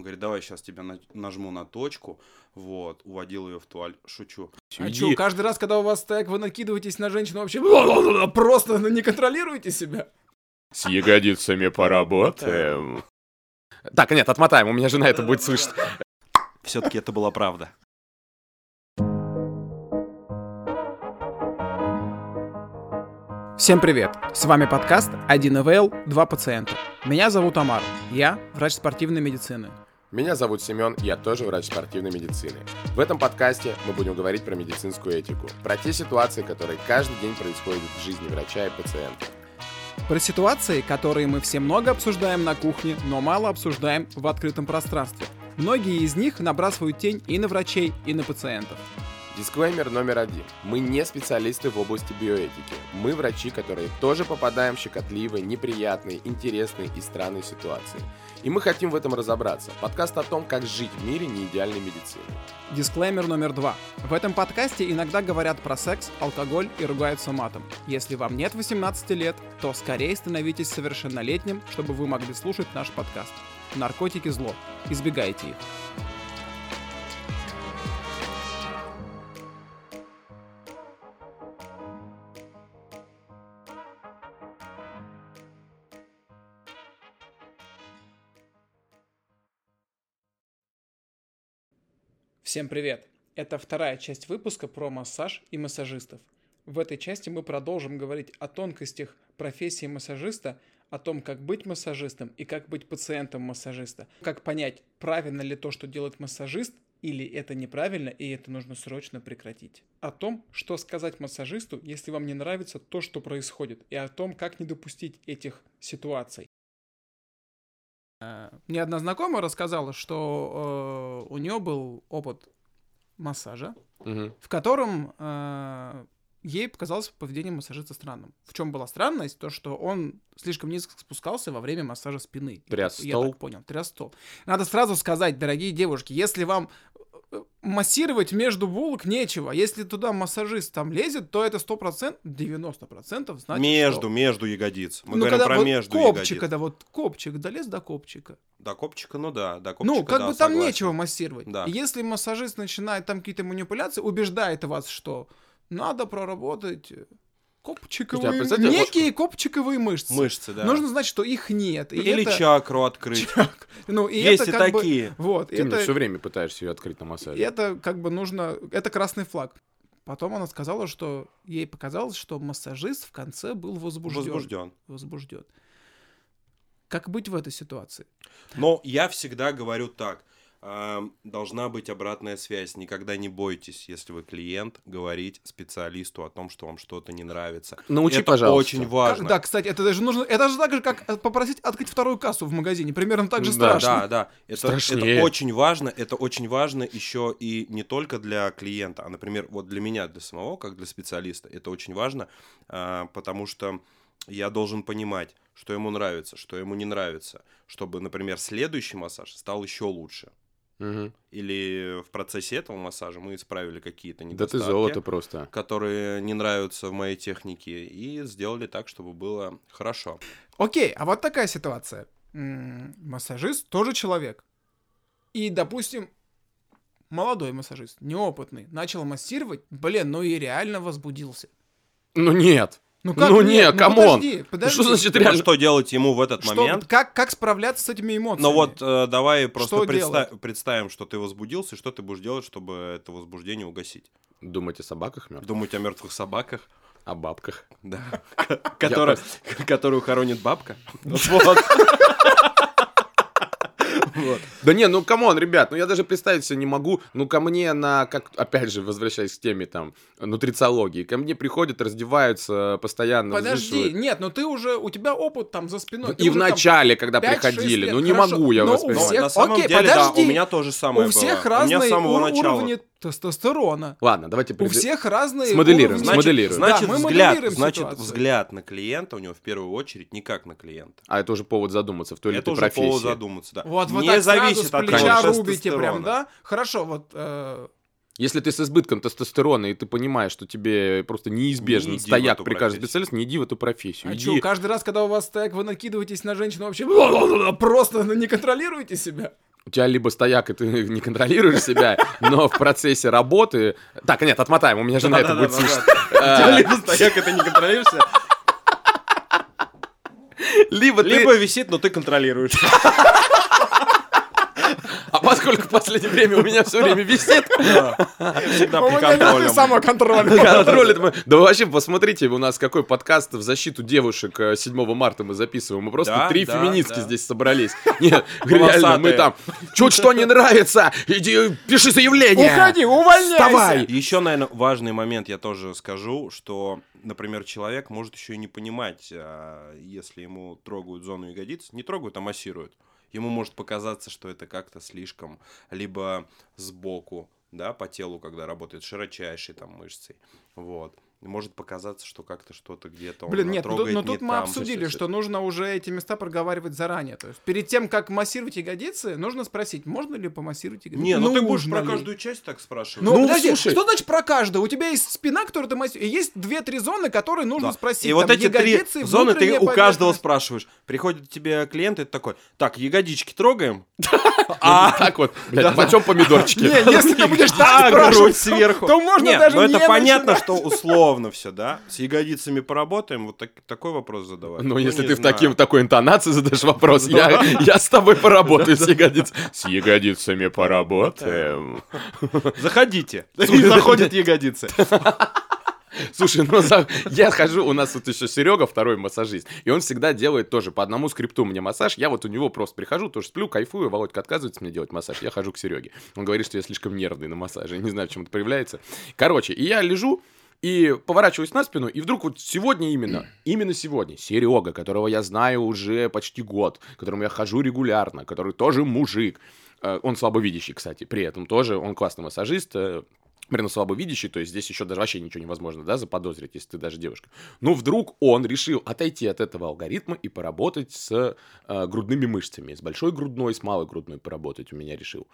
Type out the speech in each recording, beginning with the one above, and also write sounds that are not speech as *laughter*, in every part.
Он говорит, давай сейчас тебя на- нажму на точку. Вот, уводил ее в туалет. Шучу. А Иди. что, каждый раз, когда у вас стек, вы накидываетесь на женщину, вообще *laughs* просто не контролируете себя? С ягодицами поработаем. Так, нет, отмотаем, у меня жена это будет слышать. Все-таки это была правда. Всем привет! С вами подкаст 1 ИВЛ, 2 пациента. Меня зовут Амар, я врач спортивной медицины. Меня зовут Семен, я тоже врач спортивной медицины. В этом подкасте мы будем говорить про медицинскую этику, про те ситуации, которые каждый день происходят в жизни врача и пациента. Про ситуации, которые мы все много обсуждаем на кухне, но мало обсуждаем в открытом пространстве. Многие из них набрасывают тень и на врачей, и на пациентов. Дисклеймер номер один. Мы не специалисты в области биоэтики. Мы врачи, которые тоже попадаем в щекотливые, неприятные, интересные и странные ситуации. И мы хотим в этом разобраться. Подкаст о том, как жить в мире неидеальной медицины. Дисклеймер номер два. В этом подкасте иногда говорят про секс, алкоголь и ругаются матом. Если вам нет 18 лет, то скорее становитесь совершеннолетним, чтобы вы могли слушать наш подкаст. Наркотики зло. Избегайте их. Всем привет! Это вторая часть выпуска про массаж и массажистов. В этой части мы продолжим говорить о тонкостях профессии массажиста, о том, как быть массажистом и как быть пациентом массажиста. Как понять, правильно ли то, что делает массажист, или это неправильно, и это нужно срочно прекратить. О том, что сказать массажисту, если вам не нравится то, что происходит, и о том, как не допустить этих ситуаций. Мне одна знакомая рассказала, что э, у нее был опыт массажа, в котором э, ей показалось поведение массажиста странным. В чем была странность? То, что он слишком низко спускался во время массажа спины. Тряс так- Я стол? так понял, тряс стол. Надо сразу сказать, дорогие девушки, если вам массировать между булок нечего. Если туда массажист там лезет, то это 100%, 90% значит, между, что... между ягодиц. Мы ну, говорим когда про вот между копчик, ягодиц. когда вот копчик, долез до копчика. До копчика, ну да, до копчика, Ну, как да, бы там согласен. нечего массировать. Да. Если массажист начинает там какие-то манипуляции, убеждает вас, что надо проработать э, копчиковые, Слушайте, а некие копчиковые мышцы. Мышцы, да. Нужно знать, что их нет. И Или это- чакру открыть. Чак. Ну, и Есть это и как бы- такие. Вот, Ты мне это, все время пытаешься ее открыть на массаже. это как бы нужно... Это красный флаг. Потом она сказала, что ей показалось, что массажист в конце был возбужден. Возбужден. Возбужден. Как быть в этой ситуации? Но я всегда говорю так. Должна быть обратная связь. Никогда не бойтесь, если вы клиент, говорить специалисту о том, что вам что-то не нравится. Научи, это пожалуйста. очень важно. Как- да, кстати, это даже нужно. Это же так же, как э, попросить открыть вторую кассу в магазине. Примерно так же Да, страшно. Да, да. Это, Страшнее. это очень важно. Это очень важно еще и не только для клиента, а, например, вот для меня, для самого, как для специалиста, это очень важно, а, потому что я должен понимать, что ему нравится, что ему не нравится, чтобы, например, следующий массаж стал еще лучше. Мгм. Или в процессе этого массажа мы исправили какие-то Да недостатки, ты золото просто. которые не нравятся в моей технике, и сделали так, чтобы было хорошо. Окей, а вот такая ситуация. М, Массажист тоже человек. И, допустим, молодой массажист, неопытный, начал массировать, блин, ну и реально возбудился. Ну нет. Ну Ну не, come on. подожди, подожди. Что значит Ну, реально? что делать ему в этот Что- момент? как, как справляться с этими эмоциями? Ну вот э, давай просто Что предста- делать? представим, что ты возбудился, и что ты будешь делать, чтобы это возбуждение угасить. Думать о собаках мертвых, Думать о мертвых собаках, о бабках. да, которая- которую хоронит бабка. Вот. Да не, ну come on, ребят, ну я даже представить себе не могу. Ну ко мне на, как, опять же, возвращаясь к теме там, нутрициологии, ко мне приходят, раздеваются, постоянно Подожди, взвешивают. нет, ну ты уже, у тебя опыт там за спиной. ты И в начале, когда 5-6 приходили, ну не хорошо, могу я но у воспринимать. всех- На самом окей, деле, да, подожди. у меня тоже самое У всех было. У меня с разные самого ур- начала. Тестостерона. Ладно, давайте У пред- всех разные Смоделируем, уровни. Значит, смоделируем. Значит, Да, мы взгляд, моделируем значит ситуацию. взгляд на клиента у него в первую очередь не как на клиента. А это уже повод задуматься, в той или Это той уже профессии. повод задуматься, да. Вот, вот не так зависит сразу с от плеча того рубите прям, да? Хорошо, вот э, Если ты с избытком тестостерона, и ты понимаешь, что тебе просто неизбежно Не стояк прикажет специалист, не иди в эту профессию. а иди... чё, каждый раз, когда у вас стек, вы накидываетесь на женщину, вообще *laughs* просто не контролируете себя? У тебя либо стояк, и ты *laughs* не контролируешь себя, но в процессе работы... Так, нет, отмотаем, у меня жена это будет слышать. тебя либо стояк, и ты не контролируешься, Либо ты... либо висит, но ты контролируешь. А поскольку в последнее время у меня все время висит, Всегда при контроле. самоконтроля. контроль Да вообще посмотрите, у нас какой подкаст в защиту девушек э, 7 марта мы записываем. Мы просто три феминистки здесь собрались. Нет, *laughs* реально, мы там, чуть что не нравится, иди пиши заявление. Уходи, увольняйся. Вставай. Еще, наверное, важный момент я тоже скажу, что, например, человек может еще и не понимать, а, если ему трогают зону ягодиц, не трогают, а массируют. Ему может показаться, что это как-то слишком, либо сбоку, да, по телу, когда работает широчайшей там мышцей, вот. Может показаться, что как-то что-то где-то он Блин, нет, ну тут, трогает но не тут мы там. обсудили, что нужно уже эти места проговаривать заранее. То есть перед тем, как массировать ягодицы, нужно спросить, можно ли помассировать ягодицы. Не, ну ты будешь Нужно про ли? каждую часть так спрашивать. Ну, Ну, подожди, слушай. что значит про каждую? У тебя есть спина, которую ты массируешь, и есть две-три зоны, которые нужно Да. спросить. И вот там, эти три ягодицы, зоны ты у каждого спрашиваешь. Приходит тебе клиент, и ты такой, так, ягодички трогаем? *laughs* А так вот, блядь, почем помидорчики? Не, если ты будешь А, так грудь спрашивать, сверху. то можно Нет, даже ну не это понятно, что условно все, да? С ягодицами поработаем, вот так- такой вопрос задавать. Ну, если не ты в знаю. таким, такой интонации задашь вопрос, я, я с тобой поработаю с ягодицами. С ягодицами поработаем. Заходите. *laughs* И заходят ягодицы. Слушай, ну я хожу, у нас тут еще Серега, второй массажист, и он всегда делает тоже по одному скрипту мне массаж. Я вот у него просто прихожу, тоже сплю, кайфую, Володька отказывается мне делать массаж, я хожу к Сереге. Он говорит, что я слишком нервный на массаже, не знаю, почему это проявляется. Короче, и я лежу, и поворачиваюсь на спину, и вдруг вот сегодня именно, *clears throat* именно сегодня, Серега, которого я знаю уже почти год, которому я хожу регулярно, который тоже мужик, э, он слабовидящий, кстати, при этом тоже, он классный массажист, э, примерно слабовидящий, то есть здесь еще даже вообще ничего невозможно, да, заподозрить, если ты даже девушка. Но вдруг он решил отойти от этого алгоритма и поработать с э, грудными мышцами, с большой грудной, с малой грудной поработать у меня решил.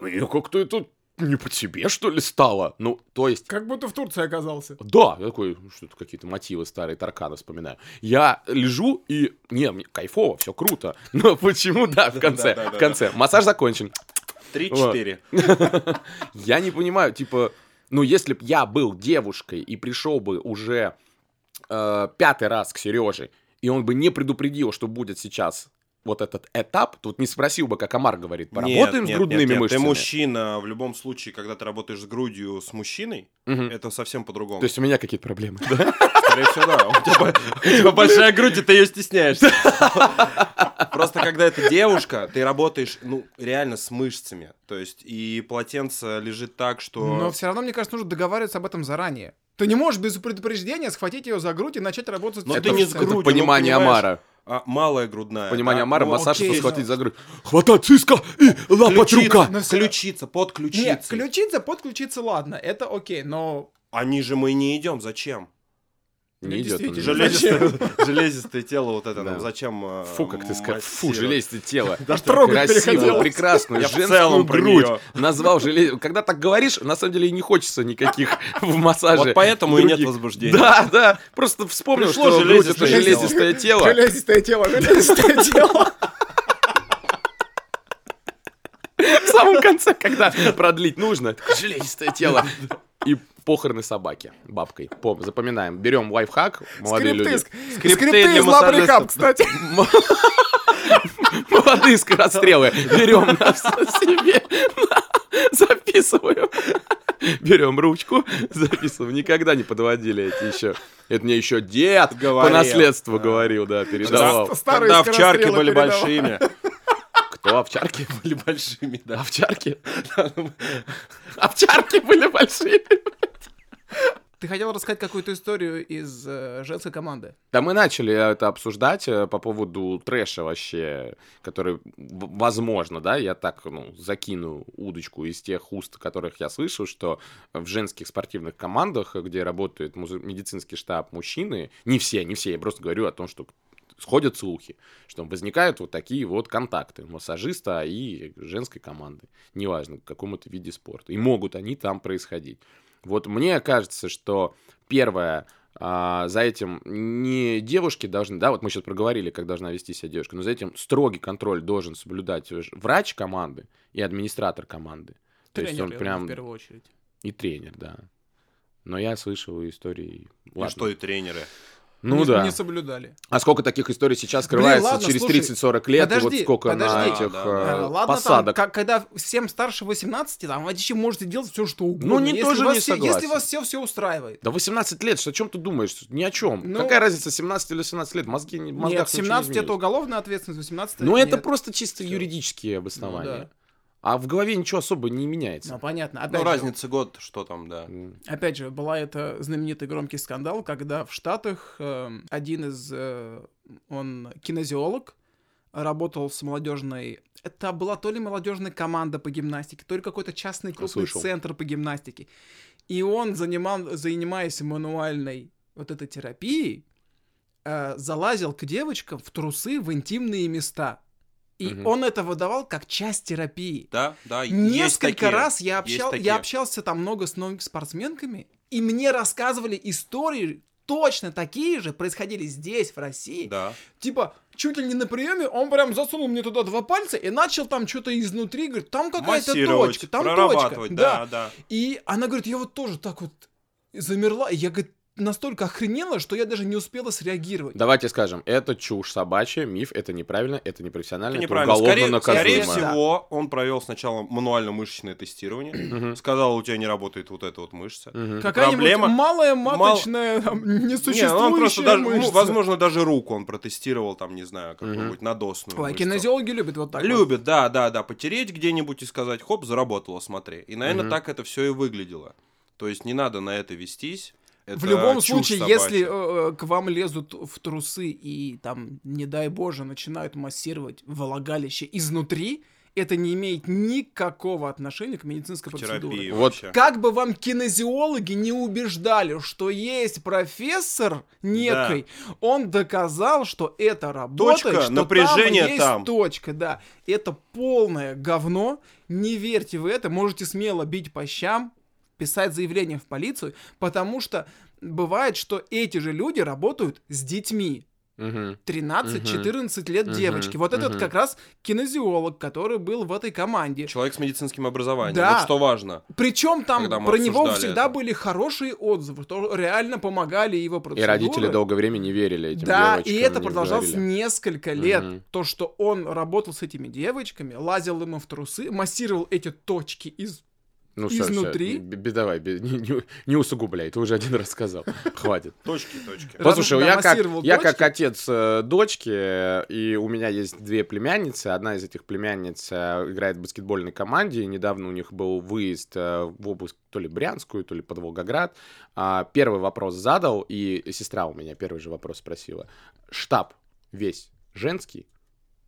Мне как-то это не по себе, что ли, стало? Ну, то есть... Как будто в Турции оказался. Да, я такой, ну, что-то какие-то мотивы старые Таркана вспоминаю. Я лежу и, не, мне кайфово, все круто. *laughs* Но почему, да, в конце, в конце. Массаж закончен. Три-четыре. *laughs* Я не понимаю, типа, ну, если б я был девушкой и пришел бы уже э, пятый раз к Сереже, и он бы не предупредил, что будет сейчас вот этот этап, тут не спросил бы, как Амар говорит, поработаем Нет, с нет, грудными нет, нет, мышцами. Ты мужчина, в любом случае, когда ты работаешь с грудью с мужчиной, Мгм. это совсем по-другому. То есть у меня какие-то проблемы, да? *laughs* Скорее всего, да. У тебя, большая грудь, и ты ее стесняешься. *laughs* Просто когда это девушка, ты работаешь, ну, реально с мышцами. То есть, и полотенце лежит так, что... Но все равно, мне кажется, нужно договариваться об этом заранее. Ты не можешь без предупреждения схватить ее за грудь и начать работать Но с ты не с это- грудью. Это понимание ну, понимаешь, Амара. А, малая грудная. Понимание да? Амара, Ну, массаж, окей, схватить за грудь. Хватать циска и лапать рука. Всё- ключица, под ключицей. Нет, ключица под ключица, ладно, это окей, но... А ниже мы не идем, зачем? Не Ну, идет. он действительно. же. Железистое, железистое тело вот это, Да. ну зачем э, Фу, как ты сказал. Фу, железное тело. Трогать Красивую, прекрасную, Я в женскую грудь. Назвал желез... Когда так говоришь, на самом деле и не хочется никаких *laughs* в массаже. Вот поэтому и нет возбуждения. Да, да. Просто вспомнил, Пришло что грудь это железистое железистое тело. Железистое тело, железистое тело. *laughs* В самом конце, когда продлить нужно, железистое тело. И похороны собаки бабкой. Пом- запоминаем. Берем лайфхак, молодые люди. Скрипты, ск- Скрипты скрипты для из лабрихаб, кстати. *laughs* Молодые скорострелы. Берем на вс- себе, записываем. Берем ручку, записываем. Никогда не подводили эти еще. Это мне еще дед по Говорил. наследству говорил, да, передавал. Да. Старые Когда овчарки были передавал. большими. Кто овчарки? *laughs* Были большими, да. Овчарки? *laughs* *laughs* Овчарки были большие. Ты хотел рассказать какую-то историю из э, женской команды. Да мы начали это обсуждать э, по поводу трэша вообще, который, возможно, да, я так, ну, закину удочку из тех уст, которых я слышал, что в женских спортивных командах, где работает медицинский штаб мужчины, не все, не все, я просто говорю о том, что сходят слухи, что возникают вот такие вот контакты массажиста и женской команды, неважно, в каком-то виде спорта, и могут они там происходить. Вот мне кажется, что первое, а, за этим не девушки должны, да, вот мы сейчас проговорили, как должна вести себя девушка, но за этим строгий контроль должен соблюдать врач команды и администратор команды. То Тренер, есть он прям... в первую очередь. И тренер, да. Но я слышал истории... Ладно. что и тренеры. Ну не, да. Не соблюдали. А сколько таких историй сейчас скрывается ладно, через слушай, 30-40 лет, и подожди, вот сколько на подожди. этих Да, э, да, Э, Ладно, посадок. там, как- когда всем старше 18, там, вообще можете делать все, что угодно. Ну, не- если тоже вас не все- согласен. Если вас все все устраивает. Да 18 лет, что о чем ты думаешь? Ни о чем. Ну- Какая разница, 17 или 18 лет? Мозги не Нет, ничего не 17 это уголовная ответственность, 18 Ну, это нет. просто чисто Всё. юридические обоснования. Ну, да. А в голове ничего особо не меняется. Ну, понятно. Опять Ну, же, разница год, что там, да. Опять же, была это знаменитый громкий скандал, когда в Штатах э, один из... э, он кинезиолог, работал с молодежной... Это была то ли молодежная команда по гимнастике, то ли какой-то частный крупный центр по гимнастике. И он, занимал, занимаясь мануальной вот этой терапией, э, залазил к девочкам в трусы в интимные места. И Мгм. он это выдавал как часть терапии. Да, да, Несколько такие, раз я, общал, я общался там много с многими спортсменками, и мне рассказывали истории точно такие же, происходили здесь, в России. Да. Типа, чуть ли не на приеме, он прям засунул мне туда два пальца и начал там что-то изнутри, говорит, там какая-то точка, там точка. прорабатывать, да, да. И она говорит, я вот тоже так вот замерла, и я, говорит, настолько охренела, что я даже не успела среагировать. Давайте скажем, это чушь собачья, миф, это неправильно, это непрофессионально, Это это неправильно. уголовно Скорее, скорее всего, он провел сначала мануально-мышечное тестирование, сказал, у тебя не работает вот эта вот мышца. Какая-нибудь Проблема- малая мал- маточная, там, Не, несуществующая ну, он просто даже, ну, мышца. возможно, даже руку он протестировал, там, не знаю, какую-нибудь надосную Ой, мышцу. кинезиологи любят вот так вот. Любят, да, да, да, потереть где-нибудь и сказать, хоп, заработало, смотри. И, наверное, так это все и выглядело. То есть не надо на это вестись. В Это любом чушь случае, собачья. если э, э, к вам лезут в трусы и там, не дай боже, начинают массировать влагалище изнутри, это не имеет никакого отношения к медицинской процедуре. терапии Вот вообще. Как бы вам кинезиологи не убеждали, что есть профессор некий, он доказал, что это работает, Точка, что напряжение там есть там. точка, да. Это полное говно, не верьте в это, можете смело бить по щам, писать заявление в полицию, потому что бывает, что эти же люди работают с детьми. Мгм. 13-14 лет девочки. Вот этот как раз кинезиолог, который был в этой команде. Человек с медицинским образованием. Да. Вот что важно. Причем там про него всегда это. были хорошие отзывы, что реально помогали его И процедуры. родители долгое время не верили этим Да, девочкам. и это продолжалось говорили. несколько лет. Мгм. То, что он работал с этими девочками, лазил им в трусы, массировал эти точки из... Ну, изнутри. б- б- давай, б- не, не- не усугубляй, ты уже один раз сказал. *laughs* Хватит. Точки, точки. Послушай, я как, я как отец э, дочки, и у меня есть две племянницы. Одна из этих племянниц э, играет в баскетбольной команде. И недавно у них был выезд э, в область то ли Брянскую, то ли под Волгоград. А, Первый вопрос задал, и сестра у меня первый же вопрос спросила. Штаб весь женский,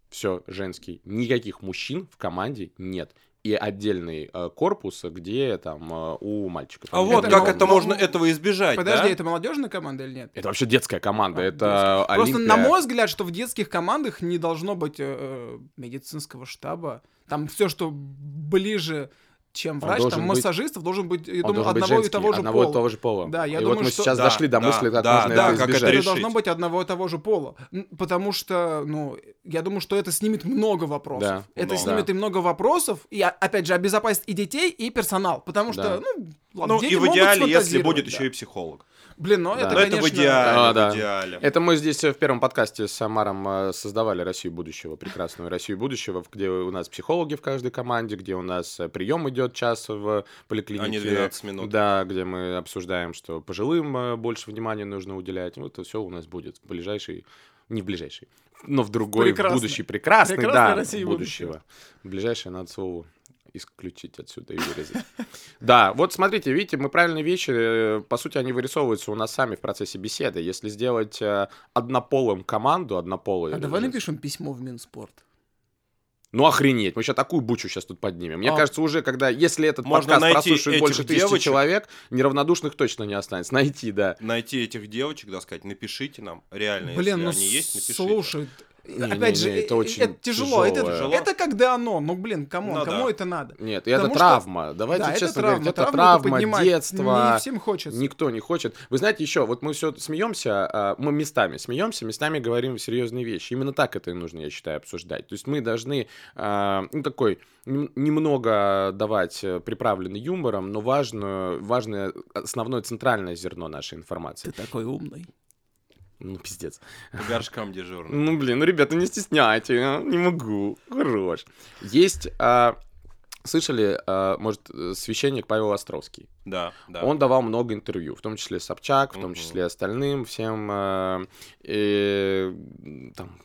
все женский, никаких мужчин в команде нет. И отдельный э, корпус, где там э, у мальчиков. А вот Это как мол- это можно этого избежать, Подожди, да? это молодежная команда или нет? Это вообще детская команда, А, это Просто Олимпия. на мой взгляд, что в детских командах не должно быть э, э, медицинского штаба. Там все, что ближе, чем врач, там быть- массажистов должен быть, я думаю, должен быть одного и того же одного и пола. того же пола. Да, я и думаю, вот мы что- сейчас Да, дошли до да, мысли, как да, можно да, это как это избежать. решить. должно быть одного и того же пола. Потому что, ну, я думаю, что это снимет много вопросов. Да, это много. снимет и много вопросов, и, а- опять же, обезопасит и детей, и персонал. Потому что, Да. ну, ладно, Ну дети и в идеале, если будет да. еще и психолог. Блин, ну Да. это, Но это в конечно... идеале, А, да. в идеале. Это мы здесь э, в первом подкасте с Самаром э, создавали Россию будущего, прекрасную Россию будущего, в- где у нас психологи в каждой команде, где у нас э, прием идет час в поликлинике. А не 12 минут. Да, где мы обсуждаем, что пожилым больше внимания нужно уделять. Вот это все у нас будет в ближайший, не в ближайший, но в другой, в Прекрасный. будущий, прекрасный, Прекрасная да, Россия будущего. Ближайшее надо слово исключить отсюда и вырезать. *laughs* Да, вот смотрите, видите, мы правильные вещи, э, по сути, они вырисовываются у нас сами в процессе беседы. Если сделать э, однополым команду, однополую... А давай напишем письмо в Минспорт. Ну охренеть, мы сейчас такую бучу сейчас тут поднимем. Мне А. кажется, уже когда, если этот Можно подкаст найти прослушает этих больше тысячи девочек. человек, неравнодушных точно не останется. Найти, да. Найти этих девочек, да, сказать, напишите нам, реально, Блин, если ну они есть, напишите. слушай, Опять же, Не-не-не, это очень это тяжело. Это, тяжелое. это когда оно. Ну, блин, кому, Ну кому да. это надо? Нет, это Потому что- травма. Давайте да, это честно травма. говорить, это травма, поднимать детства. Не всем хочется. Никто не хочет. Вы знаете, еще, вот мы все смеемся, а, мы местами смеемся, местами говорим серьезные вещи. Именно так это и нужно, я считаю, обсуждать. То есть мы должны, а, ну, такой, нем- немного давать э, приправленный юмором, но важную, важное, основное центральное зерно нашей информации. Ты такой умный. Ну, пиздец. По горшкам дежурный. Ну, блин, ну, ребята, не стесняйте, а, не могу. Хорош. Есть, а, слышали, а, может, священник Павел Островский? Да, да. Он давал много интервью, в том числе Собчак, в том числе остальным всем э, э, там,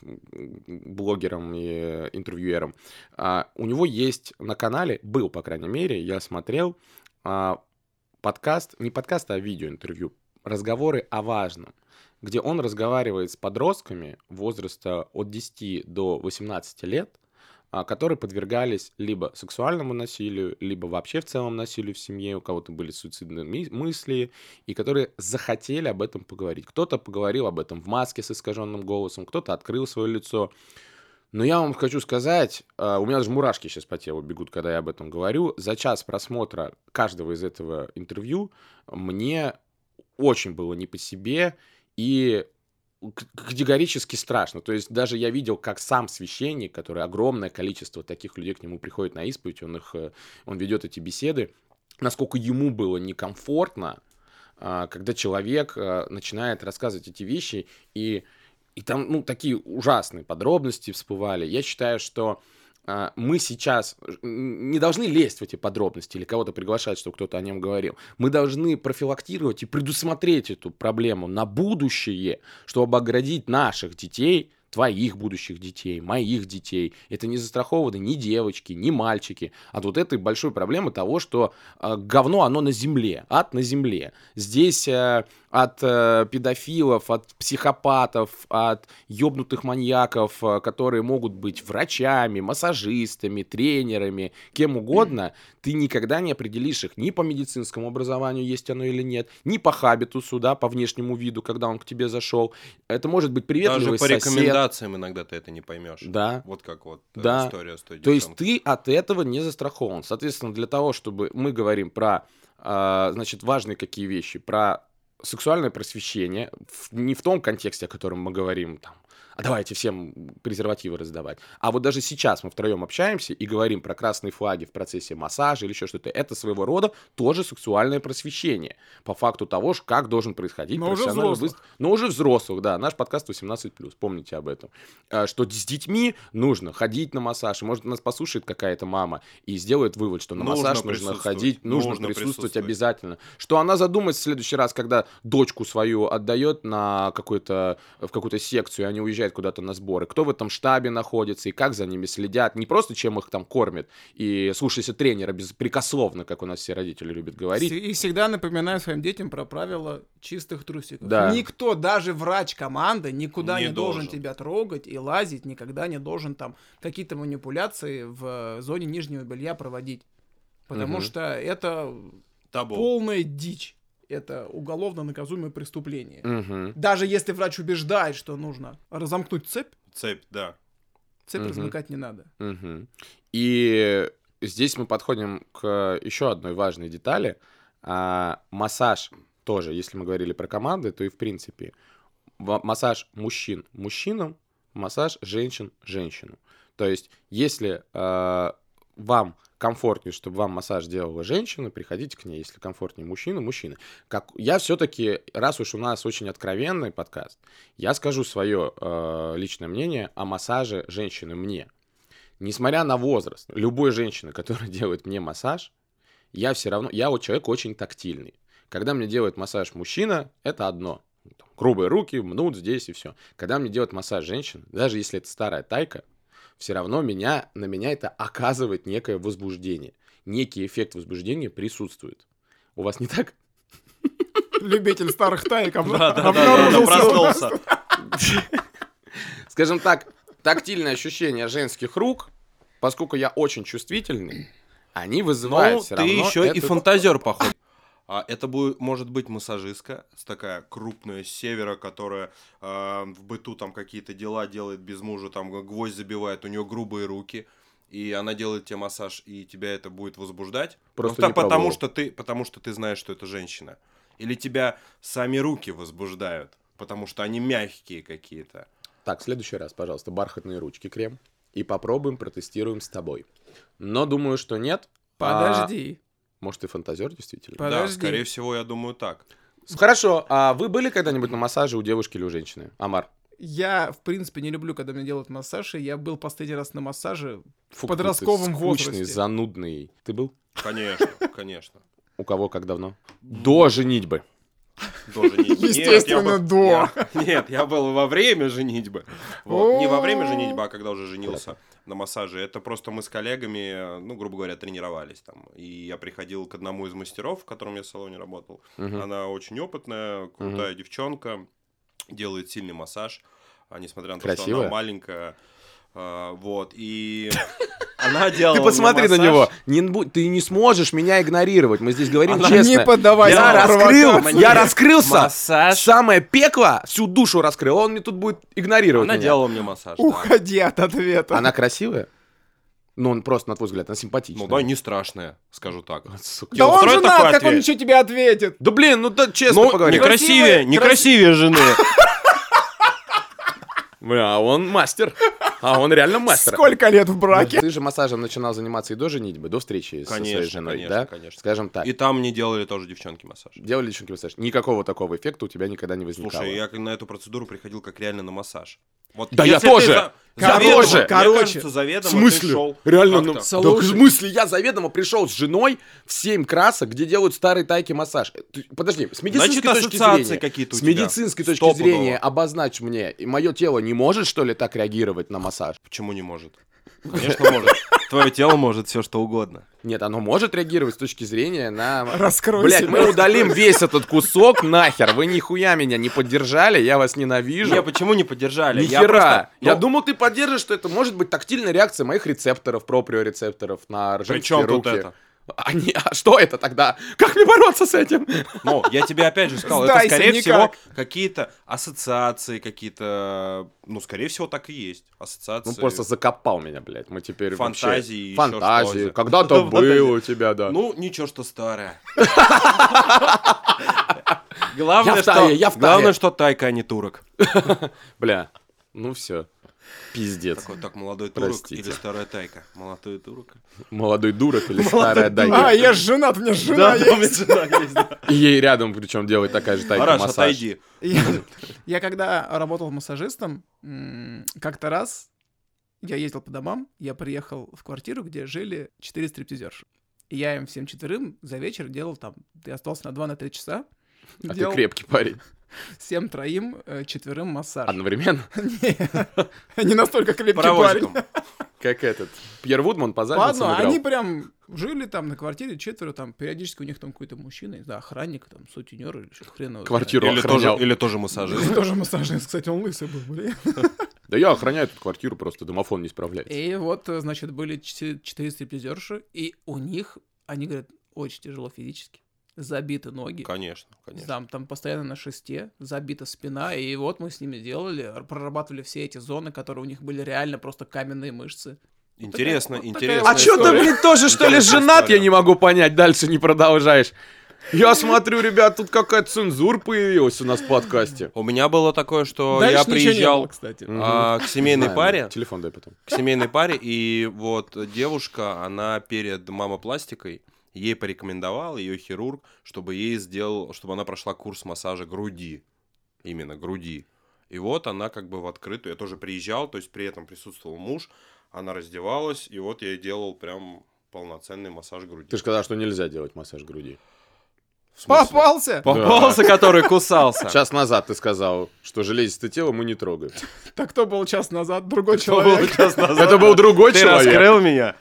блогерам и интервьюерам. А, у него есть на канале, был, по крайней мере, я смотрел, а, подкаст, не подкаст, а видеоинтервью, разговоры о важном, где он разговаривает с подростками возраста от 10 до 18 лет, а, которые подвергались либо сексуальному насилию, либо вообще в целом насилию в семье, у кого-то были суицидные мысли, и которые захотели об этом поговорить. Кто-то поговорил об этом в маске с искаженным голосом, кто-то открыл свое лицо. Но я вам хочу сказать, а, у меня даже мурашки сейчас по телу бегут, когда я об этом говорю. За час просмотра каждого из этого интервью мне очень было не по себе, и категорически страшно. То есть даже я видел, как сам священник, который огромное количество таких людей к нему приходит на исповедь, он их, э, он ведет эти беседы, насколько ему было некомфортно, а, когда человек а, начинает рассказывать эти вещи, и, и там, ну, такие ужасные подробности всплывали. Я считаю, что мы сейчас не должны лезть в эти подробности или кого-то приглашать, чтобы кто-то о нем говорил. Мы должны профилактировать и предусмотреть эту проблему на будущее, чтобы оградить наших детей, твоих будущих детей, моих детей. Это не застрахованы ни девочки, ни мальчики. От вот этой большой проблемы того, что э, говно, оно на земле, ад на земле. Здесь э, от э, педофилов, от психопатов, от ёбнутых маньяков, э, которые могут быть врачами, массажистами, тренерами, кем угодно, ты никогда не определишь их ни по медицинскому образованию, есть оно или нет, ни по хабитусу, да, по внешнему виду, когда он к тебе зашел. Это может быть приветливый Даже по сосед. рекомендациям иногда ты это не поймешь. Да. Вот как вот э, Да. история с той То есть ты от этого не застрахован. Соответственно, для того, чтобы мы говорим про, а, значит, важные какие вещи, про сексуальное просвещение, в- не в том контексте, о котором мы говорим, там, а давайте всем презервативы раздавать. А вот даже сейчас мы втроем общаемся и говорим про красные флаги в процессе массажа или еще что-то. Это своего рода тоже сексуальное просвещение. По факту того, как должен происходить Но уже взрослых. Но уже взрослых, да. Наш подкаст 18+, помните об этом. А, Что с детьми нужно ходить на массаж. Может, нас послушает какая-то мама и сделает вывод, что на Нужно массаж нужно ходить, нужно, Нужно присутствовать, присутствовать. обязательно. Что она задумается в следующий раз, когда дочку свою отдает на какой-то, в какую-то секцию, и они уезжают куда-то на сборы. Кто в этом штабе находится и как за ними следят. Не просто чем их там кормят. И слушайся тренера беспрекословно, как у нас все родители любят говорить. И всегда напоминаю своим детям про правила чистых трусиков. Да. Никто, даже врач команды, никуда не, Не должен. должен. тебя трогать и лазить, никогда не должен там какие-то манипуляции в э, зоне нижнего белья проводить. Потому Мгм. что это Табу. полная дичь. Это уголовно наказуемое преступление. Мгм. Даже если врач убеждает, что нужно разомкнуть цепь, Цепь, да. цепь Мгм. размыкать не надо. Мгм. И здесь мы подходим к еще одной важной детали. А, массаж тоже, если мы говорили про команды, то и в принципе массаж мужчин мужчинам, массаж женщин женщинам. То есть, если а, вам комфортнее, чтобы вам массаж делала женщина, приходите к ней. Если комфортнее мужчина, мужчина. Как я все-таки, раз уж у нас очень откровенный подкаст, я скажу свое личное мнение о массаже женщины мне. Несмотря на возраст, любой женщины, которая делает мне массаж, я все равно, я вот человек очень тактильный. Когда мне делает массаж мужчина, это одно. Грубые руки, мнут здесь и все. Когда мне делает массаж женщина, даже если это старая тайка, все равно меня, на меня это оказывает некое возбуждение. Некий эффект возбуждения присутствует. У вас не так? Любитель старых таек Да, да, да, проснулся. Скажем так, тактильное ощущение женских рук, поскольку я очень чувствительный, они вызывают Ну, все ты равно еще и этот- фантазер, походу. А это будет, может быть массажистка, такая крупная с севера, которая э, в быту там какие-то дела делает без мужа, там гвоздь забивает, у нее грубые руки, и она делает тебе массаж, и тебя это будет возбуждать. Просто Ну, не та- потому что ты, потому что ты знаешь, что это женщина. Или тебя сами руки возбуждают, потому что они мягкие какие-то. Так, в следующий раз, пожалуйста, бархатные ручки крем. И попробуем, протестируем с тобой. Но думаю, что нет. А, Подожди. Может, ты фантазер действительно? Да, Подожди. скорее всего, я думаю так. Хорошо, а вы были когда-нибудь на массаже у девушки или у женщины? Амар? Я, в принципе, не люблю, когда мне делают массаж, и я был последний раз на массаже Фу, в подростковом какой ты скучный, возрасте. занудный. Ты был? Конечно, конечно. У кого, как давно? До женитьбы. До женитьбы. Нет, Естественно, был- до. я- Нет, я был во время женитьбы. Вот. Не во время женитьбы, а когда уже женился на массаже. Это просто мы с коллегами, ну, грубо говоря, тренировались там. И я приходил к одному из мастеров, в котором я в салоне работал. Она очень опытная, крутая девчонка, делает сильный массаж, а несмотря на то, что она маленькая. А, вот, и *laughs* она делала Ты посмотри на него. Не ты не сможешь меня игнорировать. Мы здесь говорим Она честно. Не поддавайся я раскрыл, я раскрылся. Массаж. Самое пекло, всю душу раскрыл. Он мне тут будет игнорировать Она меня. делала мне массаж, да. Уходи от ответа. Она красивая? Ну, он просто, на твой взгляд, она симпатичная. Ну да, не страшная, скажу так. *laughs* Сука. Да он женат, как он ответ? еще тебе ответит? Да блин, ну да честно Ну, поговорим. некрасивее, некрасивее жены. *laughs* Бля, а он мастер. А он реально мастер. Сколько лет в браке? Ты же массажем начинал заниматься и до женитьбы, до встречи со своей Конечно, женой, конечно, да? конечно. Скажем так. И там мне делали тоже девчонки массаж. Делали девчонки массаж. Никакого такого эффекта у тебя никогда не возникало. Слушай, я на эту процедуру приходил как реально на массаж. Вот Да я тоже! Заведомо-! Мне Короче, кажется, В заведомо смысле? ты шел Реально, ну, да в смысле, я заведомо пришел с женой в 7 красок, где делают старый тайки массаж. Подожди, с медицинской Значит, точки зрения, какие-то с медицинской точки Стопудово. зрения обозначь мне, и мое тело не может, что ли, так реагировать на массаж? Почему не может? Конечно, может. Твое тело может все что угодно. Нет, оно может реагировать с точки зрения на... Раскрой Блять, мы удалим весь этот кусок нахер. Вы нихуя меня не поддержали, я вас ненавижу. Не, почему не поддержали? Ни Я хера. просто- Я ну, думал, ты поддержишь, что это может быть тактильная реакция моих рецепторов, проприорецепторов на При женские чем тут руки. это? А, не- а что это тогда? Как мне бороться с этим? Ну, я тебе опять же сказал, это Сдайся, скорее никак. всего какие-то ассоциации, какие-то, ну, скорее всего, так и есть. Ассоциации. Ну, просто закопал меня, блядь. Мы теперь Фантазии, вообще... Фантазии. Когда-то *laughs* было у тебя, да. Ну, ничего, что старое. *laughs* Я Главное, в тае, что, я в тае. главное, что тайка, а не турок. Бля, ну все. Пиздец. Такой, так, молодой турок Простите. или старая тайка? Молодой турок. Молодой дурак или старая дайка. А, я женат, у меня жена есть. жена есть, да. И ей рядом, причем делать такая же тайка Араш, массаж. отойди. Я, я когда работал массажистом, как-то раз я ездил по домам, я приехал в квартиру, где жили четыре стриптизерши. И я им всем четверым за вечер делал там, я остался на 2-3 часа, А ты крепкий парень. всем троим, э, четверым массаж. Одновременно. *laughs* Не, Не настолько крепкий парень. Как этот. Пьер Вудман по Ладно, задницам играл. они прям жили там на квартире четверо, там периодически у них там какой-то мужчина, знаю, охранник, там, сутенер или что-то хреново. Квартиру Или тоже, или тоже массажист. Тоже массажист, кстати, он лысый был, блин. *laughs* Да я охраняю эту квартиру, просто домофон не справляется. И вот, э, значит, были четыре четыре стриптизерши, и у них, они говорят, очень тяжело физически. Забиты ноги. Конечно, конечно. Там, там постоянно на шесте, забита спина, и вот мы с ними делали, прорабатывали все эти зоны, которые у них были реально просто каменные мышцы. Интересно, вот такая интересно. А чё ты, блин, тоже, что ли, женат, я история. не могу понять, дальше не продолжаешь. Я смотрю, ребят, тут какая-то цензура появилась у нас в подкасте. У меня было такое, что Дальше я не было, приезжал кстати. а, к семейной Знаю, паре, Телефон дай потом. к семейной паре, и вот девушка, она перед мамопластикой, ей порекомендовал ее хирург, чтобы ей сделал, чтобы она прошла курс массажа груди, именно груди. И вот она как бы в открытую, я тоже приезжал, то есть при этом присутствовал муж, она раздевалась, и вот я ей делал прям полноценный массаж груди. Ты же сказал, что нельзя делать массаж груди. Попался! Попался, который кусался. Час назад ты сказал, что железистое тело мы не трогаем. Так кто был час назад? Другой Кто был человек. час назад? Это был другой Ты человек. раскрыл меня.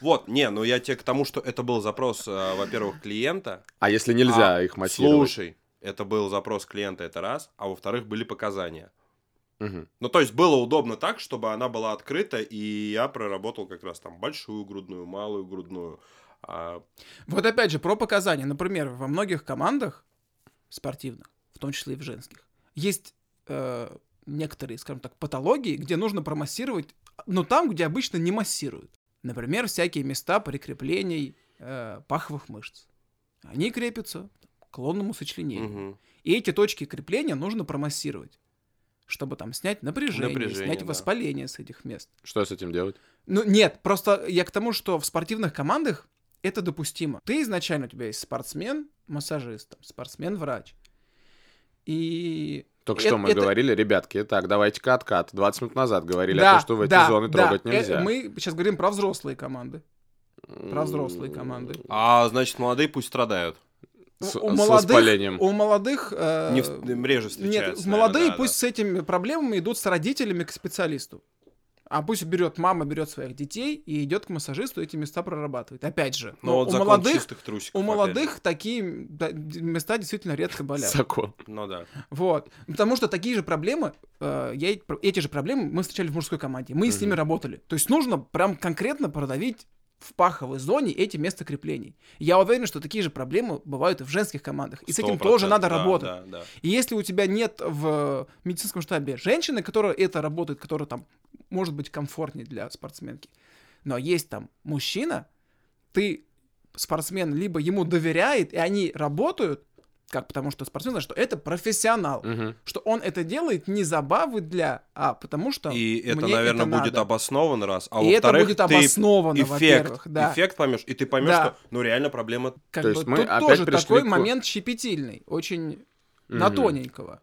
Вот, не, ну я тебе к тому, что это был запрос, э, во-первых, клиента. А если нельзя А, их массировать? Слушай, это был запрос клиента, это раз, а во-вторых, были показания. Мгм. Ну, то есть было удобно так, чтобы она была открыта, и я проработал как раз там большую грудную, малую грудную. А, Вот опять же, про показания. Например, во многих командах спортивных, в том числе и в женских, есть э, некоторые, скажем так, патологии, где нужно промассировать, но там, где обычно не массируют. Например, всякие места прикреплений э, паховых мышц. Они крепятся к лонному сочленению. мгм. И эти точки крепления нужно промассировать, чтобы там снять напряжение, Напряжение, снять да. воспаление с этих мест. Что с этим делать? Ну, нет, просто я к тому, что в спортивных командах это допустимо. Ты изначально, у тебя есть спортсмен-массажист, там, спортсмен-врач. И... Только Это- что мы это- говорили, ребятки, так, давайте-ка откат. 20 минут назад говорили о Да, том, что в эти да, зоны да, трогать э, нельзя. Мы сейчас говорим про взрослые команды. Про взрослые команды. А, значит, молодые пусть страдают. С, у с молодых, воспалением. у молодых... э, Не в- реже встречаются. Нет, молодые наверное, да, пусть с этими проблемами идут с родителями к специалисту. А пусть берет мама, берет своих детей и идет к массажисту, эти места прорабатывает. Опять же. Но но вот у закон молодых, чистых трусиков. у опять молодых такие да, д- места действительно редко болят. Закон. Ну да. Вот. Потому что такие же проблемы, э, я, эти же проблемы мы встречали в мужской команде. Мы с ними работали. То есть нужно прям конкретно продавить в паховой зоне эти места креплений. Я уверен, что такие же проблемы бывают и в женских командах. И с этим 100%, тоже надо да, работать. Да, да. И если у тебя нет в медицинском штабе женщины, которая это работает, которая там может быть комфортнее для спортсменки, но есть там мужчина, ты спортсмен либо ему доверяет, и они работают, как потому что спортсмен знает, что это профессионал, Мгм. что он это делает не забавы для, а потому что И это, наверное, будет надо. обосновано раз. А и это будет ты обосновано, эффект, во-первых, да. эффект поймешь, и ты поймешь, Да. что, ну, реально проблема Как То бы есть мы тут опять тоже пришли такой к- момент щепетильный, очень на тоненького.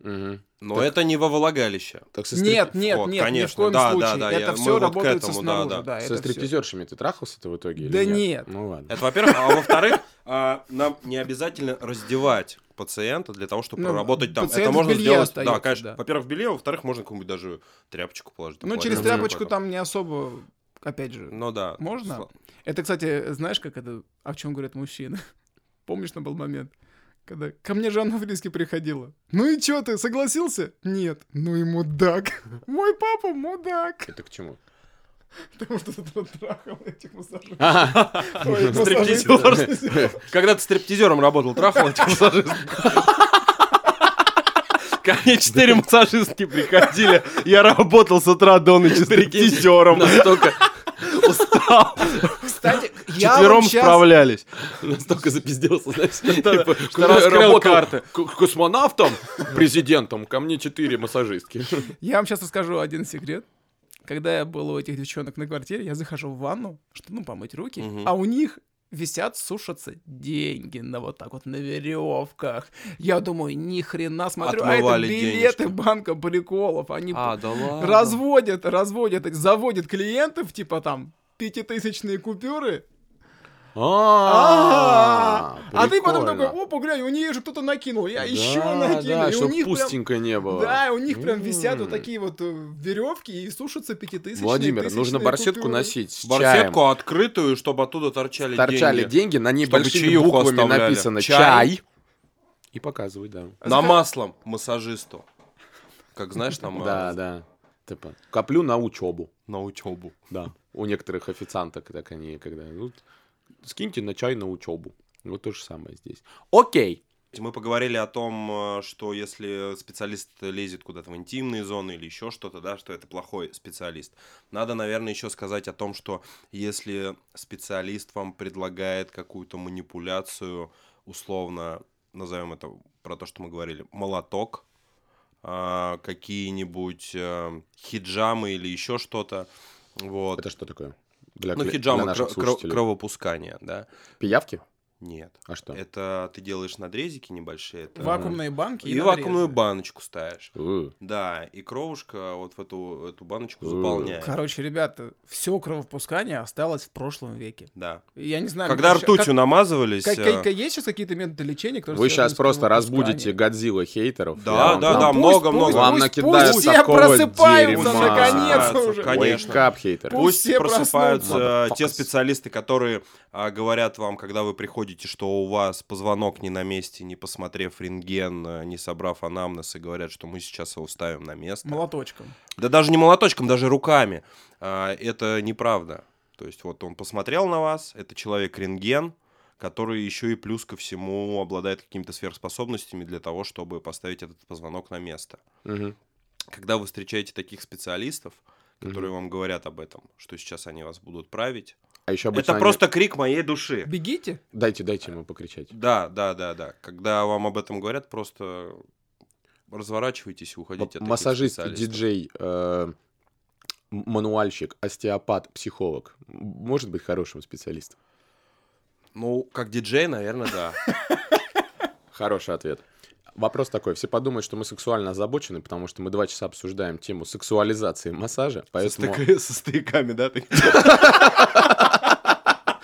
Но Так- это не во влагалище. Так со, Нет, стрип- нет, вход, нет, ни в конечно, коем да, да, случае. да, я- это мы все вот к работается этому, да, снаружи, да. да. со это всё. стриптизершами ты трахался-то в итоге? или Да нет? нет. Ну ладно. Это, во-первых. А во-вторых, а, нам не обязательно раздевать пациента для того, чтобы Ну, проработать там. Это можно белье сделать, остается, да, конечно. да. Во-первых, в белье, во-вторых, можно какую-нибудь даже тряпочку положить. Ну, там, через тряпочку там не особо, опять же. Ну да. Можно? Сла- Это, кстати, знаешь, как это, о чем говорят мужчины? *laughs* Помнишь, на был момент, когда ко мне Жанна Фриски приходила? Ну и чё ты, согласился? Нет. Ну и мудак. *laughs* Мой папа мудак. Это к чему? Потому что ты трахал этих массажистов. Ага. *laughs* Стриптизер. Когда ты стриптизером работал, трахал этих массажистов? Ко мне четыре массажистки приходили. Я работал с утра до ночи стриптизером. Настолько, *laughs* Устал. Кстати, я Четвером справлялись. настолько запизделся, знаешь, типа, что раскрыл карты. к- космонавтом, президентом, ко мне четыре массажистки. Я вам сейчас расскажу один секрет. Когда я был у этих девчонок на квартире, я захожу в ванну, чтобы, ну, помыть руки, Мгм. а у них висят, сушатся деньги на вот так вот на веревках. Я думаю, ни хрена смотрю, а это Отмывали билеты денежки. банка приколов. Они А, да ладно. разводят, разводят, заводят клиентов, типа там пятитысячные купюры, А, а ты потом такой, опа, глянь, у нее же кто-то накинул, я еще накину. Да, и у прям- не было. Да, у них прям висят вот такие вот веревки и сушатся пятитысячные Владимир, нужно барсетку купюры. носить с Барсетку чаем. открытую, чтобы оттуда торчали, Торчали деньги. деньги, на ней Чтобы большими буквами оставляли. написано Чай. «чай». И показывай, да. На маслом массажисту. Как знаешь, там Да, а, да. Типа, коплю на учебу. на учебу. Да. У некоторых официанток так они, когда, ну, скиньте на чай на учебу. Вот то же самое здесь. Окей. Мы поговорили о том, э, что если специалист лезет куда-то в интимные зоны или еще что-то, да, что это плохой специалист. Надо, наверное, еще сказать о том, что если специалист вам предлагает какую-то манипуляцию, условно, назовем это про то, что мы говорили, молоток, а, какие-нибудь э, хиджамы или еще что-то, вот. Это что такое? Для, Ну, хиджамы, для наших слушателей. кровопускание, да? Пиявки? Нет. А что? Это ты делаешь надрезики небольшие. это- Вакуумные банки и, И надрезы. вакуумную баночку ставишь. У, Да, и кровушка вот в эту, эту баночку Э. заполняет. Короче, ребята, все кровопускание осталось в прошлом веке. Да. Я не знаю... Когда как- ртутью как- намазывались... как- э, как- есть сейчас какие-то методы лечения, которые Вы сейчас просто разбудите Годзилла хейтеров. Да, вам да, да, много-много. Вам накидают пусть все такого просыпаются, дерьма. наконец уже. конечно. Up, хейтеры. Пусть Пусть все просыпаются проснутся. те специалисты, которые а, говорят вам, когда вы приходите, что у вас позвонок не на месте, не посмотрев рентген, э, не собрав анамнез, и говорят, что мы сейчас его ставим на место. Молоточком. Да даже не молоточком, даже руками. А, это неправда. То есть вот он посмотрел на вас, это человек-рентген, который еще и плюс ко всему обладает какими-то сверхспособностями для того, чтобы поставить этот позвонок на место. Мгм. Когда вы встречаете таких специалистов, которые вам говорят об этом, что сейчас они вас будут править, А еще обычно это они- просто крик моей души. Бегите. Дайте, дайте ему покричать. Да, да, да, да. Когда вам об этом говорят, просто разворачивайтесь и уходите Вот от таких Массажист, диджей, э, м- мануальщик, остеопат, психолог. М- Может быть хорошим специалистом. Ну, как диджей, наверное, да. *laughs* Хороший ответ. Вопрос такой. Все подумают, что мы сексуально озабочены, потому что мы два часа обсуждаем тему сексуализации массажа. Со, Поэтому стыка- со стояками, да? *laughs*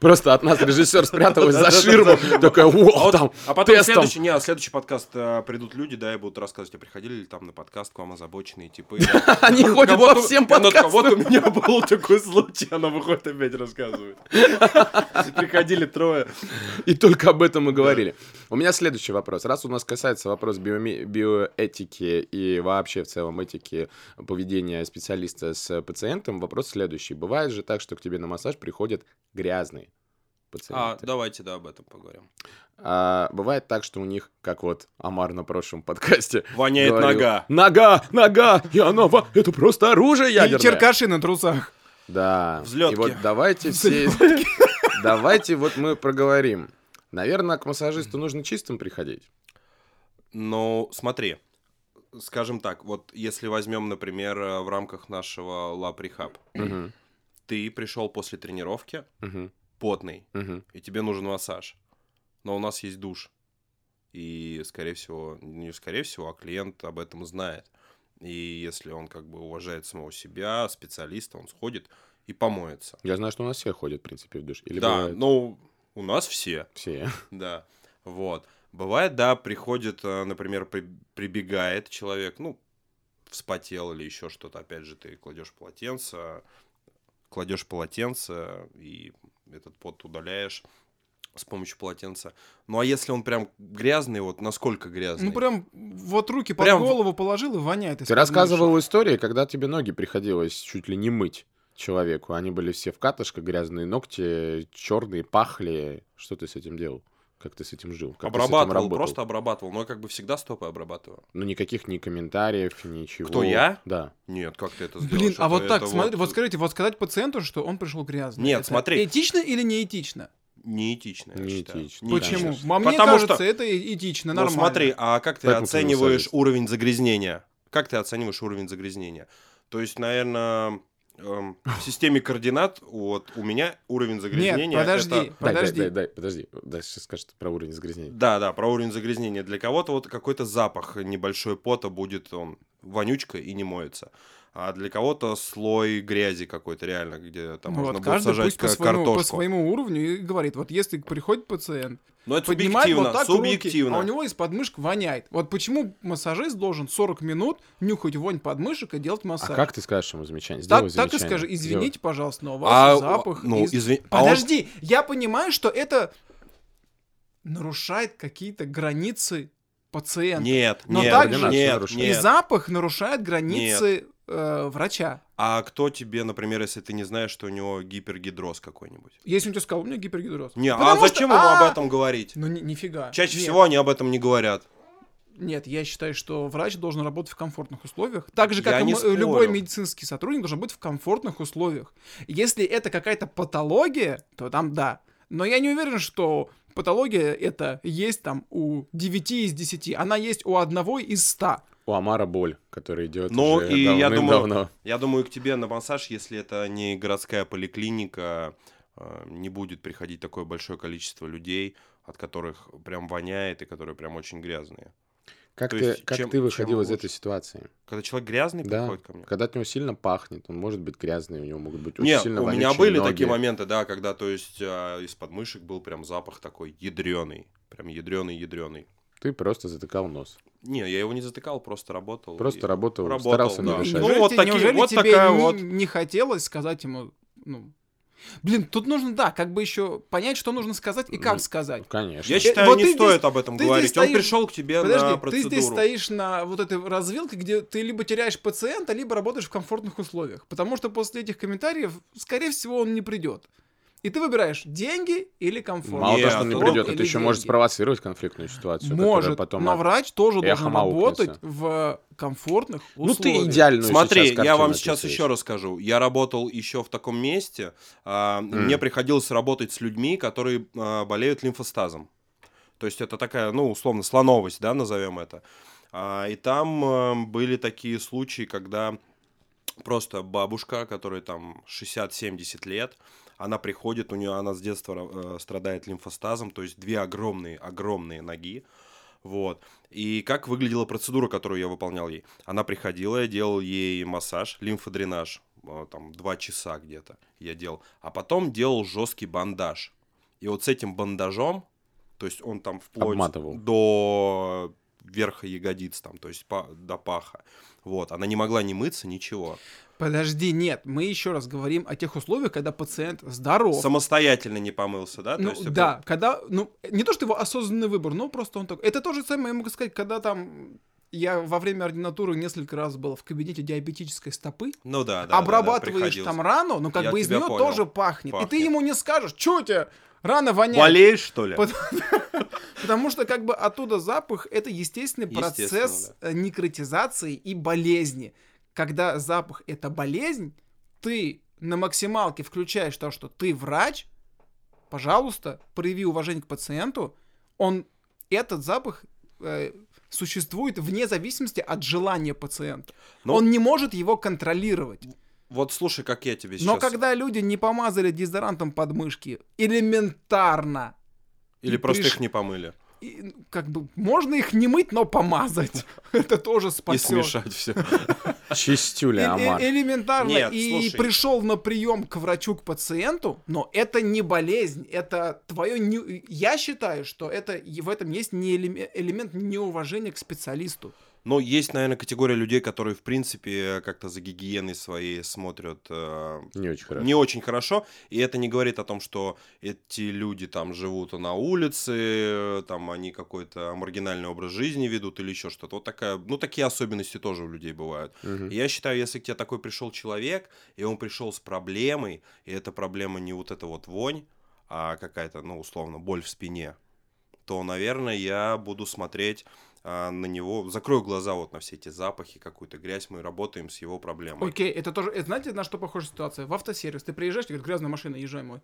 просто от нас режиссер спряталась за ширму. А, о, вот- там, а потом тестом». следующий, не, а следующий подкаст э, придут люди, да, и будут рассказывать, а приходили ли там на подкаст к вам озабоченные типы. *laughs* Они Ну, ходят кого-то- по всем такая, подкастам. Вот у меня был такой случай, она выходит опять рассказывает. *laughs* Приходили трое. И только об этом мы говорили. У меня следующий вопрос. Раз у нас касается вопрос биоэтики и вообще в целом этики поведения специалиста с пациентом, вопрос следующий. Бывает же так, что к тебе на массаж приходят грязные А, пациенты. давайте, да, об этом поговорим. А бывает так, что у них, как вот Амар на прошлом подкасте, Воняет говорил, нога. Нога, нога, и она, во- это просто оружие Или ядерное. черкаши на трусах. Да. Взлётки. И вот давайте все... *laughs* Давайте вот мы проговорим. Наверное, к массажисту нужно чистым приходить. Ну, смотри, скажем так, вот если возьмем, например, э, в рамках нашего Rehab, Мгм, ты пришел после тренировки мгм, потный, мгм. и тебе нужен массаж, но у нас есть душ, и, скорее всего, не скорее всего, а клиент об этом знает. И если он как бы уважает самого себя, специалиста, он сходит и помоется. Я знаю, что у нас все ходят, в принципе, в душ. Или да, бывает ну, у нас все. все. *laughs* Да, вот. Бывает, да, приходит, э, например, при- прибегает человек, ну, вспотел или еще что-то, опять же, ты кладешь полотенце, кладешь полотенце и этот пот удаляешь с помощью полотенца. Ну, а если он прям грязный, вот насколько грязный? Ну прям вот руки под Прям голову положил и воняет. Ты рассказывал истории, когда тебе ноги приходилось чуть ли не мыть человеку. Они были все в катышках, грязные ногти, черные, пахли. Что ты с этим делал? Как ты с этим жил? Как ты с этим обрабатывал, работал? просто обрабатывал. Но я как бы всегда стопы обрабатываю. Ну, никаких ни комментариев, ничего. Кто, я? Да. Нет, как ты это Блин, сделаешь? а вот так, смотри, вот скажите, вот сказать пациенту, что он пришел грязный. Нет, это смотри. Этично или не этично? Неэтично, я считаю. Неэтично. Неэтично. Почему? А мне Потому кажется, что- это этично, Ну нормально. смотри, а как ты Поэтому оцениваешь уровень загрязнения? Как ты оцениваешь уровень загрязнения? То есть, наверное, эм, в системе координат вот у меня уровень загрязнения. Нет, подожди, это- Дай, дай, подожди. дай, дай, подожди. Дальше скажет про уровень загрязнения. Да, да, про уровень загрязнения. Для кого-то вот какой-то запах небольшой пота будет он вонючка и не моется. А для кого-то слой грязи какой-то реально, где там Ну можно вот, будет сажать пусть по ка- своему, по картошку. своему уровню и говорит, вот если приходит пациент, Но это поднимает субъективно, вот так субъективно. руки, а у него из подмышек воняет. Вот почему массажист должен 40 минут нюхать вонь подмышек и делать А массаж? как ты скажешь ему замечание? Сделай так, так и замечание. скажи, Сделай. извините, пожалуйста, но у вас А, запах ну, из- извини- а он- Подожди, я понимаю, что это нарушает какие-то границы пациента. Нет, Но нет, также- нет, нарушает. И нет. запах нарушает границы э, врача. А кто тебе, например, если ты не знаешь, что у него гипергидроз какой-нибудь? Если он тебе сказал, у меня гипергидроз. Не, а Потому что- зачем ему а, об этом говорить? Ну, ни- нифига. Чаще Нет. всего они об этом не говорят. Нет, я считаю, что врач должен работать в комфортных условиях. Так же, как Я и м- любой медицинский сотрудник должен быть в комфортных условиях. Если это какая-то патология, то там да. Но я не уверен, что патология это есть там у 9 из 10. Она есть у одного из 100. У Амара боль, которая идет Ну, уже и я думаю, я думаю, к тебе на массаж, если это не городская поликлиника, э, не будет приходить такое большое количество людей, от которых прям воняет и которые прям очень грязные. Как, То ты, есть как чем- ты выходил чем из лучше? этой ситуации? Когда человек грязный Да. приходит ко мне. Когда от него сильно пахнет, он может быть грязный, у него могут быть очень Нет, сильно у меня были ноги. такие моменты, да, когда, то есть, а, из подмышек был прям запах такой ядреный. Прям ядреный, ядреный. Ты просто затыкал нос. Не, я его не затыкал, просто работал. Просто и- работал, работал, старался да. не мешать. Ну, вот такие- неужели вот тебе такая не, вот- не хотелось сказать ему, ну, Блин, тут нужно, да, как бы еще понять, что нужно сказать и как Ну, сказать. Конечно. Я считаю, вот не ты стоит здесь- об этом ты говорить. Он стоишь- пришел к тебе Подожди, на ты процедуру. здесь стоишь на вот этой развилке, где ты либо теряешь пациента, либо работаешь в комфортных условиях. Потому что после этих комментариев, скорее всего, он не придет. И ты выбираешь деньги или комфорт. Мало того, что он не ну, придет, это еще может спровоцировать конфликтную ситуацию, которая Может, потом но врач тоже должен работать в комфортных Ну условиях. ты идеальную Смотри, сейчас я вам сейчас еще расскажу. Я работал еще в таком месте. а, Мне приходилось работать с людьми, которые а, болеют лимфостазом. То есть это такая, ну, условно, слоновость, да, назовем это. А, И там были такие случаи, когда просто бабушка, которой там 60-70 лет, она приходит, у нее она с детства э, страдает лимфостазом, то есть две огромные, огромные ноги. Вот. И как выглядела процедура, которую я выполнял ей? Она приходила, я делал ей массаж, лимфодренаж, э, там, два часа где-то я делал. А потом делал жесткий бандаж. И вот с этим бандажом, то есть он там вплоть Обматывал. до верха ягодиц, там, то есть па- до паха. Вот, она не могла не мыться, ничего. Подожди, нет, мы еще раз говорим о тех условиях, когда пациент здоров. Самостоятельно не помылся, да? То Ну, есть это- да, когда, ну, не то, что его осознанный выбор, но просто он такой. Это то же самое, я могу сказать, когда там я во время ординатуры несколько раз был в кабинете диабетической стопы, Ну да, да, да, да, обрабатываешь приходилось. там рану, ну как Я бы из нее понял. тоже пахнет. И ты Пахнет. ему не скажешь, что у тебя рана воняет. Болеешь, что ли? *laughs* Потому что как бы оттуда запах это естественный процесс э, некротизации и болезни. Когда запах это болезнь, ты на максималке включаешь то, что ты врач, пожалуйста, прояви уважение к пациенту, он этот запах э, существует вне зависимости от желания пациента. Ну, Он не может его контролировать. Вот слушай, как я тебе сейчас... Но когда люди не помазали дезодорантом подмышки, элементарно, Или просто приш- их не помыли. И, как бы можно их не мыть, но помазать. *laughs* Это тоже И спасет. смешать все. *laughs* Чистюля, Э- Амар. элементарно. Нет, и слушай. пришел на прием к врачу, к пациенту, но это не болезнь, это твое... не- Я считаю, что это и в этом есть не элеме- элемент неуважения к специалисту. Но есть, наверное, категория людей, которые, в принципе, как-то за гигиеной своей смотрят э, Не очень хорошо. не очень хорошо. И это не говорит о том, что эти люди там живут на улице, там они какой-то маргинальный образ жизни ведут или еще что-то. Вот такая, ну, такие особенности тоже у людей бывают. И Я считаю, если к тебе такой пришел человек, и он пришел с проблемой, и эта проблема не вот эта вот вонь, а какая-то, ну, условно, боль в спине, то, наверное, я буду смотреть а, на него, закрою глаза вот на все эти запахи, какую-то грязь, мы работаем с его проблемой. Окей, это тоже... это знаете, на что похожа ситуация? В автосервис ты приезжаешь, тебе говорят, грязная машина, езжай мой.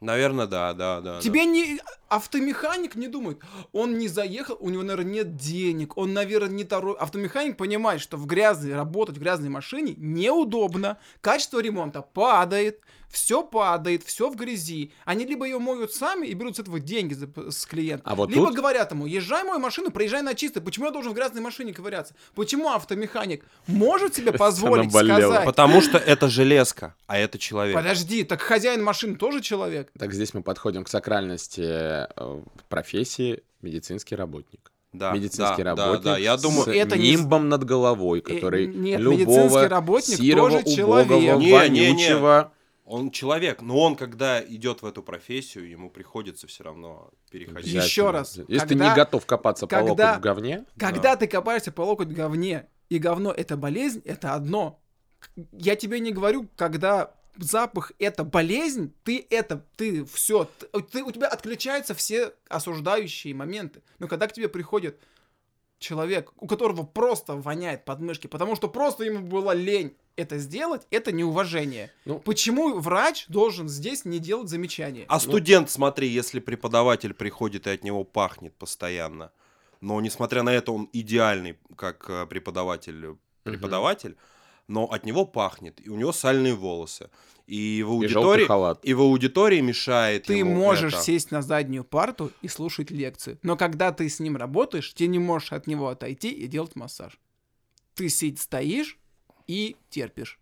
Наверное, да, да, да. да. Тебе не... Автомеханик не думает, он не заехал, у него, наверное, нет денег, он, наверное, не второй... Автомеханик понимает, что в грязной, работать в грязной машине неудобно, качество ремонта падает, все падает, все в грязи. Они либо ее моют сами и берут с этого деньги за- с клиента, А вот либо тут- говорят ему, езжай мою машину, проезжай на чисто. Почему я должен в грязной машине ковыряться? Почему автомеханик может себе *laughs* позволить сказать... Потому что это железка, а это человек. Подожди, так хозяин машины тоже человек? Так здесь мы подходим к сакральности э, профессии медицинский работник. Да, медицинский да, да, работник да, я думаю, с это не- нимбом над головой, Э, который нет, любого медицинский работник сирого, тоже убогого, человек. Не, не, не. Он человек, но он, когда идет в эту профессию, ему приходится все равно переходить. Еще раз, Если ты когда- не готов копаться по когда- локоть в говне, Когда ты копаешься по локоть в говне, и говно это болезнь, это одно. Я тебе не говорю, когда запах это болезнь, ты это, ты все, ты, у тебя отключаются все осуждающие моменты. Но когда к тебе приходит человек, у которого просто воняет подмышки, потому что просто ему была лень это сделать, это неуважение. Ну- Почему врач должен здесь не делать замечания? А студент, смотри, если преподаватель приходит и от него пахнет постоянно, но несмотря на это он идеальный как э, преподаватель, преподаватель, но от него пахнет, и у него сальные волосы, и в и аудитории, халат. и в аудитории мешает Ты ему можешь это. сесть на заднюю парту и слушать лекции, но когда ты с ним работаешь, ты не можешь от него отойти и делать массаж. Ты сидишь, стоишь и терпишь.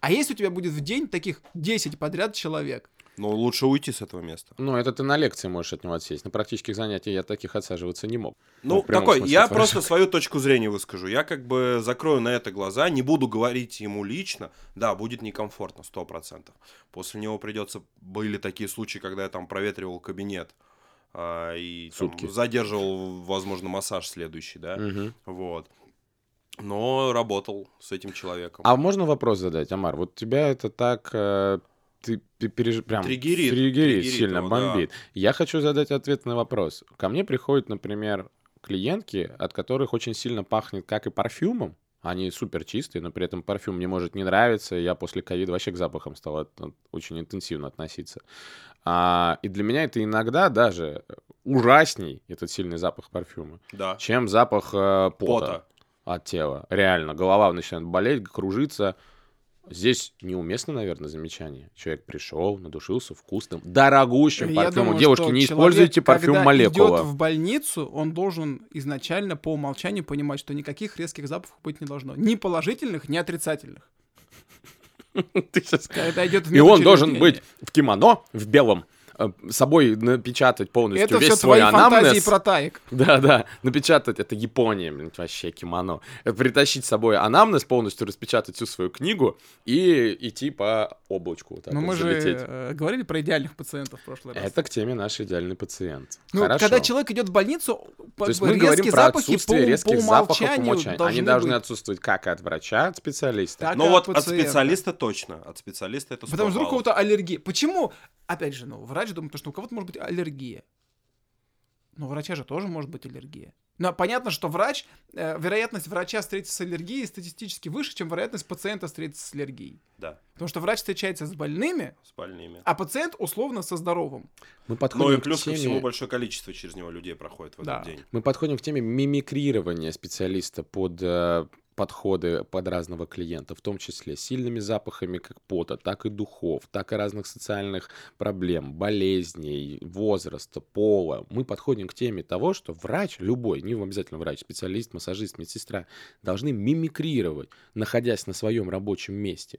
А если у тебя будет в день таких 10 подряд человек, Но лучше уйти с этого места. Ну, это ты на лекции можешь от него отсесть. На практических занятиях я таких отсаживаться не мог. Ну, прямом такой, я этого просто свою точку зрения выскажу. Я как бы закрою на это глаза, не буду говорить ему лично. Да, будет некомфортно, сто процентов. После него придется... Были такие случаи, когда я там проветривал кабинет а, и там Сутки. задерживал, возможно, массаж следующий, да. Мгм. Вот. Но работал с этим человеком. А можно вопрос задать, Амар? Вот тебя это так... э, ты пе- переж- прям Триггерит, триггерит, триггерит сильно его, да. бомбит. Я хочу задать ответный вопрос. Ко мне приходят, например, клиентки, от которых очень сильно пахнет как и парфюмом. Они супер чистые, но при этом парфюм мне может не нравиться. Я после ковида вообще к запахам стал от- от- очень интенсивно относиться. А, и для меня это иногда даже ужасней, этот сильный запах парфюма, Да. чем запах э, пота Пота. от тела. Реально, голова начинает болеть, кружиться. Здесь неуместно, наверное, замечание. Человек пришел, надушился вкусным, дорогущим парфюмом. Девушки, не человек, используйте парфюм когда молекула. идет в больницу, он должен изначально по умолчанию понимать, что никаких резких запахов быть не должно. Ни положительных, ни отрицательных. *laughs* Ты щас- Когда идет И он должен быть в кимоно, в белом, собой напечатать полностью Это весь все свой твои фантазии анамнез. про таек. *laughs* Да, да, напечатать, это Япония, блин, вообще кимоно. Э, Притащить с собой анамнез, полностью распечатать всю свою книгу и идти по облачку. вот так Но вот мы же залететь. э, говорили про идеальных пациентов в прошлый раз. Это к теме наш идеальный пациент. Ну, Хорошо. когда человек идет в больницу, То есть мы резкие говорим про запахи отсутствие по, резких по запахов умолчания. должны Они должны быть. отсутствовать как от врача, от специалиста. Так Ну вот от пациента. специалиста точно. От специалиста это 100 Потому что у кого-то аллергия. Почему? Опять же, ну, врач думает, что у кого-то может быть аллергия. Но у врача же тоже может быть аллергия. Но понятно, что врач, э, вероятность врача встретиться с аллергией статистически выше, чем вероятность пациента встретиться с аллергией. Да, Потому что врач встречается с больными, с больными. а пациент условно со здоровым. Мы Ну подходим и плюс к ко теме... всему большое количество через него людей проходит в Да. этот день. Мы подходим к теме мимикрирования специалиста под э, подходы под разного клиента, в том числе сильными запахами как пота, так и духов, так и разных социальных проблем, болезней, возраста, пола. Мы подходим к теме того, что врач, любой, не обязательно врач, специалист, массажист, медсестра, должны мимикрировать, находясь на своем рабочем месте.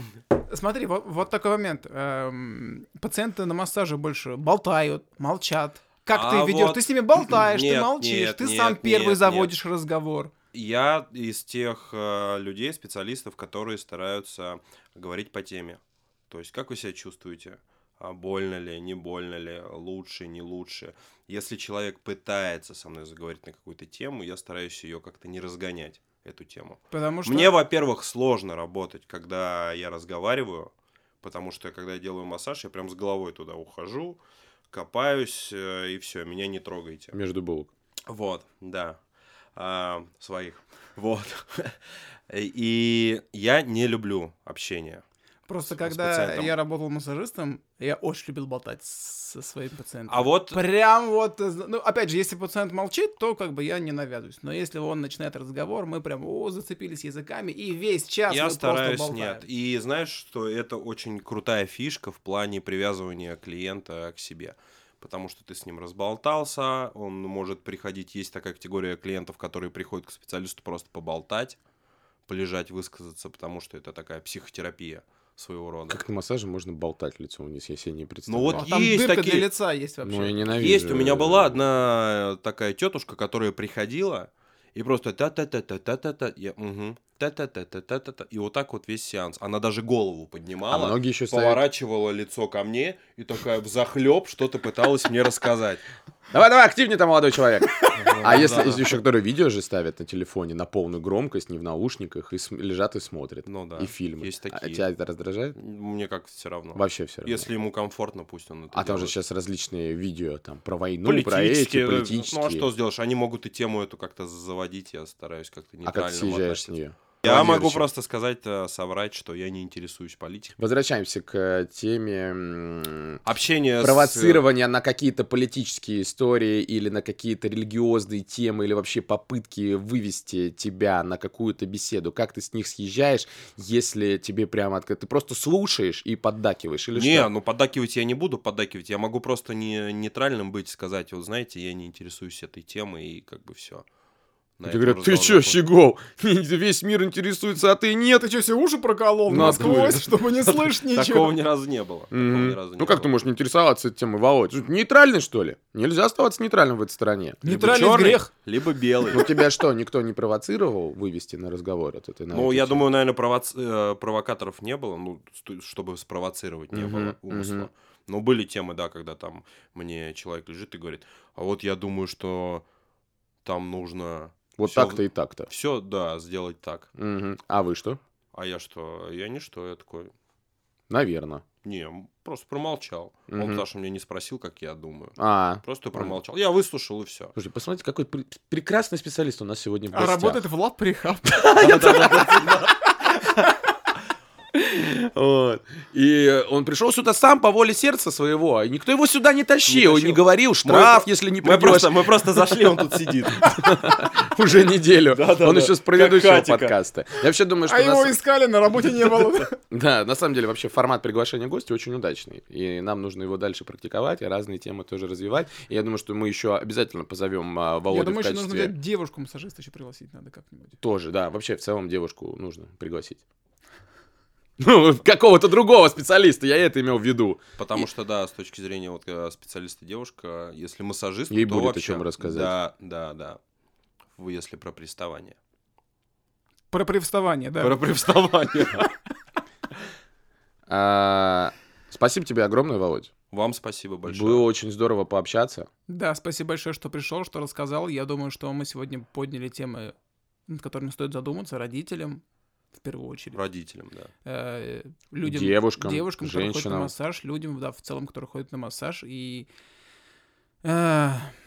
Смотри, вот, вот такой момент. Эм, пациенты на массаже больше болтают, молчат. Как А ты ведешь? вот- Ты с ними болтаешь, ты Нет, молчишь, нет, ты нет, сам первый нет, заводишь разговор. Я из тех э, людей, специалистов, которые стараются говорить по теме. То есть, как вы себя чувствуете? А больно ли, не больно ли, лучше, не лучше. Если человек пытается со мной заговорить на какую-то тему, я стараюсь ее как-то не разгонять, эту тему. Потому что... Мне, во-первых, сложно работать, когда я разговариваю, потому что когда я делаю массаж, я прям с головой туда ухожу, копаюсь, э, и все, меня не трогайте. Между булок. Вот, да. А, своих. Вот. *laughs* И я не люблю общение. Просто с когда я работал массажистом, я очень любил болтать со своим пациентом. А вот Прям вот, э, ну, опять же, если пациент молчит, то как бы я не навязываюсь. Но если он начинает разговор, мы прям, о, зацепились языками, и весь час я мы стараюсь просто болтаем. нет. И знаешь, что это очень крутая фишка в плане привязывания клиента к себе. Потому что ты с ним разболтался, он может приходить, есть такая категория клиентов, которые приходят к специалисту просто поболтать, полежать, высказаться, потому что это такая психотерапия своего рода. Как на массаже можно болтать лицом вниз, я себе не Ну представляю. вот А там есть дырка такие... для лица есть вообще. Ну, я ненавижу. Есть, у меня была одна такая тетушка, которая приходила и просто та-та-та-та-та-та-та, я, угу, та-та-та-та-та-та, и вот так вот весь сеанс. Она даже голову А поднимала, многие еще ставят... поворачивала лицо ко мне и такая взахлеб что-то пыталась мне рассказать. Давай, давай, активнее-то, молодой человек. *laughs* А если Да-да. еще которые видео же ставят на телефоне на полную громкость, не в наушниках, и см- лежат и смотрят. Ну да, и фильмы. есть А такие. тебя это раздражает? Мне как все равно. Вообще все равно. Если ему комфортно, пусть он это А там же делает. сейчас различные видео там про войну, про эти, политические, политические. ну а что сделаешь? Они могут и тему эту как-то заводить, я стараюсь как-то А нейтрально как ты съезжаешь с относиться. нее? Я могу просто сказать, э, соврать, что я не интересуюсь политикой. Возвращаемся к э, теме м, Общение с... провоцирования на какие-то политические истории или на какие-то религиозные темы или вообще попытки вывести тебя на какую-то беседу. Как ты с них съезжаешь, если тебе прямо отк- ты просто слушаешь и поддакиваешь или Не, что? ну поддакивать я не буду поддакивать. Я могу просто не нейтральным быть, сказать, вот знаете, я не интересуюсь этой темой и как бы все. На Тебе говорят, ты чё, Щегол, весь мир интересуется, а ты нет. Ты что, все уши проколол насквозь, чтобы не слышать ничего? Такого ни разу не было. Ну как ты можешь не интересоваться этой темой, Володь? Нейтральный, что ли? Нельзя оставаться нейтральным в этой стране. Нейтральный грех. Либо белый. Ну тебя что, никто не провоцировал вывести на разговор этот? и на Ну, я думаю, наверное, э, провокаторов не было, ну, чтобы спровоцировать не было умысла. Но были темы, да, когда там мне человек лежит и говорит, а вот я думаю, что там нужно Вот всё так-то и так-то. все, да, сделать так. Мгм. А вы что? А я что? Я не что, я такой, Наверное. не, просто промолчал. Он Мгм. потому что меня не спросил, как я думаю. А, Просто Понятно. промолчал. Я выслушал и все. слушайте, посмотрите, какой пр- прекрасный специалист у нас сегодня в А гостях. работает в лаб прихаб. *laughs* Вот. И он пришел сюда сам по воле сердца своего, и никто его сюда не тащил, Не тащил. не говорил штраф, Мы- если не Мы придешь просто, мы просто зашли, он тут сидит. *laughs* уже неделю. *laughs* Он еще с предыдущего подкаста. Я вообще думаю, что А его искали, на работе не было. Да, на самом деле вообще формат приглашения гостя очень удачный. И нам нужно его дальше практиковать, и разные темы тоже развивать. И я думаю, что мы еще обязательно позовем а, Володю Я думаю, еще нужно девушку-массажиста еще пригласить надо как-нибудь. Тоже, да. Вообще, в целом, девушку нужно пригласить. Ну, какого-то другого специалиста, я это имел в виду. Потому что, да, с точки зрения вот э, специалиста девушка, если массажист, Ей то будет о вообще- чем рассказать. Да, да, да. Если про приставание. Про привставание, да. Про приставание. *laughs* А, Спасибо тебе огромное, Володь. Вам спасибо большое. Было очень здорово пообщаться. Да, спасибо большое, что пришел, что рассказал. Я думаю, что мы сегодня подняли темы, над которыми стоит задуматься родителям, в первую очередь. Родителям, да. э, людям, Девушкам, девушкам, которые ходят на женщинам. массаж, людям, да, в целом, которые ходят на массаж. И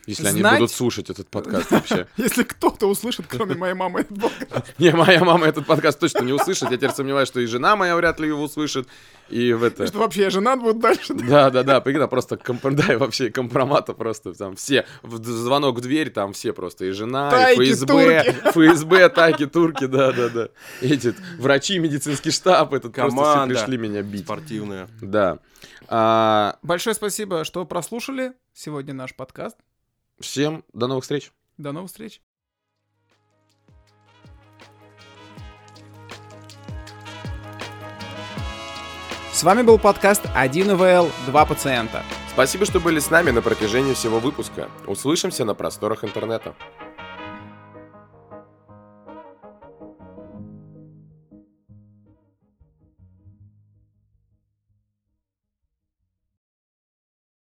Если они будут слушать этот подкаст вообще. *laughs* если кто-то услышит, кроме моей мамы, этот подкаст, *laughs* Не, моя мама этот подкаст точно не услышит. Я теперь сомневаюсь, что и жена моя вряд ли его услышит. И в это... что вообще я женат буду дальше. Да, да, да, прикинь, просто компр... *laughs* да, и вообще компромата просто там все, в звонок в дверь, там все просто, и жена, Тайки, и ФСБ, ФСБ, тайки, турки, да, да, да. Эти врачи, медицинский штаб, этот просто все Команда. пришли меня бить. Спортивная. Да. А, Большое спасибо, что прослушали сегодня наш подкаст. всем до новых встреч. До новых встреч. С вами был подкаст 1 ВЛ, 2 пациента. Спасибо, что были с нами на протяжении всего выпуска. Услышимся на просторах интернета.